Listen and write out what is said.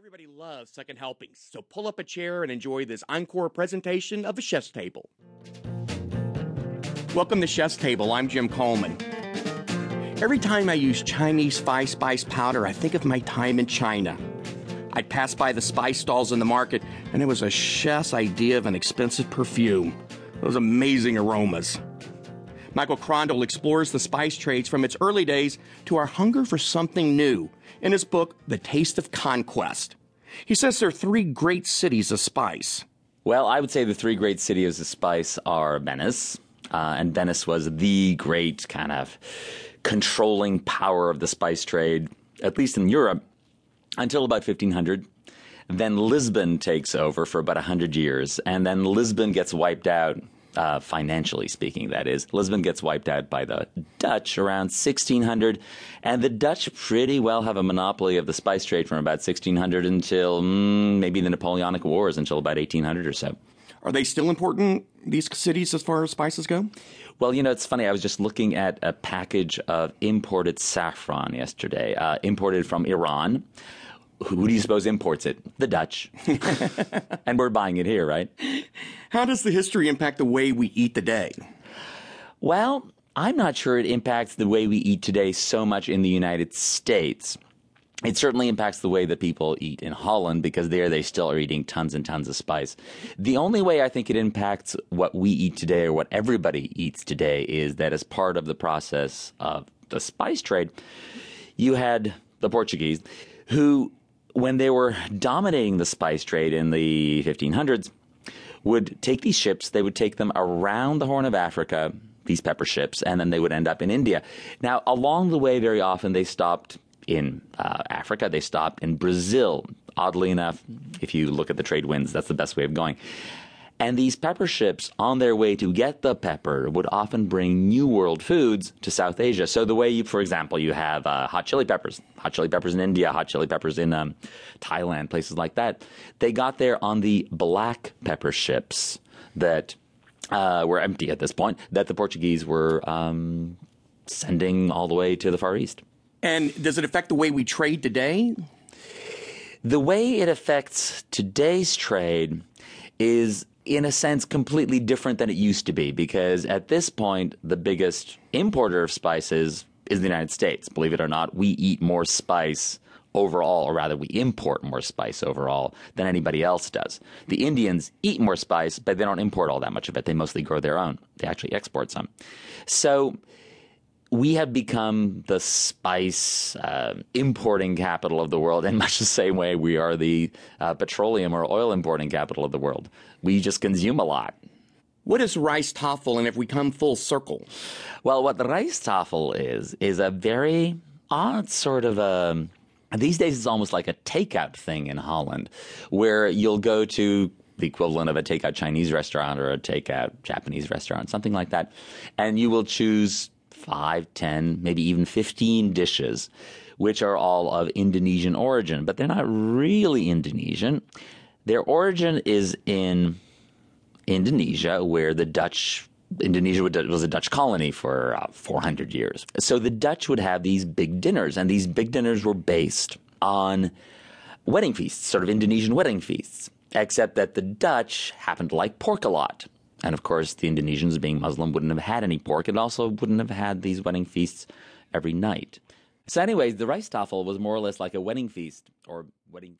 Everybody loves second helpings, so pull up a chair and enjoy this encore presentation of the Chef's Table. Welcome to Chef's Table. I'm Jim Coleman. Every time I use Chinese five spice powder, I think of my time in China. I'd pass by the spice stalls in the market, and it was a chef's idea of an expensive perfume. Those amazing aromas. Michael Krondl explores the spice trades from its early days to our hunger for something new in his book, The Taste of Conquest. He says there are three great cities of spice. Well, I would say the three great cities of spice are Venice, uh, and Venice was the great kind of controlling power of the spice trade, at least in Europe, until about 1500. Then Lisbon takes over for about 100 years, and then Lisbon gets wiped out uh, financially speaking, that is. Lisbon gets wiped out by the Dutch around 1600, and the Dutch pretty well have a monopoly of the spice trade from about 1600 until mm, maybe the Napoleonic Wars until about 1800 or so. Are they still important, these cities, as far as spices go? Well, you know, it's funny. I was just looking at a package of imported saffron yesterday, uh, imported from Iran who do you suppose imports it? The Dutch. and we're buying it here, right? How does the history impact the way we eat today? Well, I'm not sure it impacts the way we eat today so much in the United States. It certainly impacts the way that people eat in Holland because there they still are eating tons and tons of spice. The only way I think it impacts what we eat today or what everybody eats today is that as part of the process of the spice trade, you had the Portuguese who when they were dominating the spice trade in the 1500s, would take these ships, they would take them around the Horn of Africa, these pepper ships, and then they would end up in India. Now, along the way, very often they stopped in uh, Africa, they stopped in Brazil. Oddly enough, if you look at the trade winds, that's the best way of going. And these pepper ships, on their way to get the pepper, would often bring New World foods to South Asia. So the way, you, for example, you have uh, hot chili peppers, hot chili peppers in India, hot chili peppers in um, Thailand, places like that. They got there on the black pepper ships that uh, were empty at this point, that the Portuguese were um, sending all the way to the Far East. And does it affect the way we trade today? The way it affects today's trade is in a sense completely different than it used to be because at this point the biggest importer of spices is the United States. Believe it or not, we eat more spice overall, or rather, we import more spice overall than anybody else does. The Indians eat more spice, but they don't import all that much of it. They mostly grow their own. They actually export some. So we have become the spice uh, importing capital of the world in much the same way we are the uh, petroleum or oil importing capital of the world. We just consume a lot. What is rijsttafel, and if we come full circle? Well, what the rijsttafel is, is a very odd sort of a. These days, it's almost like a takeout thing in Holland, where you'll go to the equivalent of a takeout Chinese restaurant or a takeout Japanese restaurant, something like that, and you will choose five, ten, maybe even 15 dishes, which are all of Indonesian origin, but they're not really Indonesian. Their origin is in Indonesia, where the Dutch Indonesia was a Dutch colony for uh, 400 years. So the Dutch would have these big dinners, and these big dinners were based on wedding feasts, sort of Indonesian wedding feasts, except that the Dutch happened to like pork a lot. And of course, the Indonesians, being Muslim, wouldn't have had any pork and also wouldn't have had these wedding feasts every night. So, anyways, the rijsttafel was more or less like a wedding feast or wedding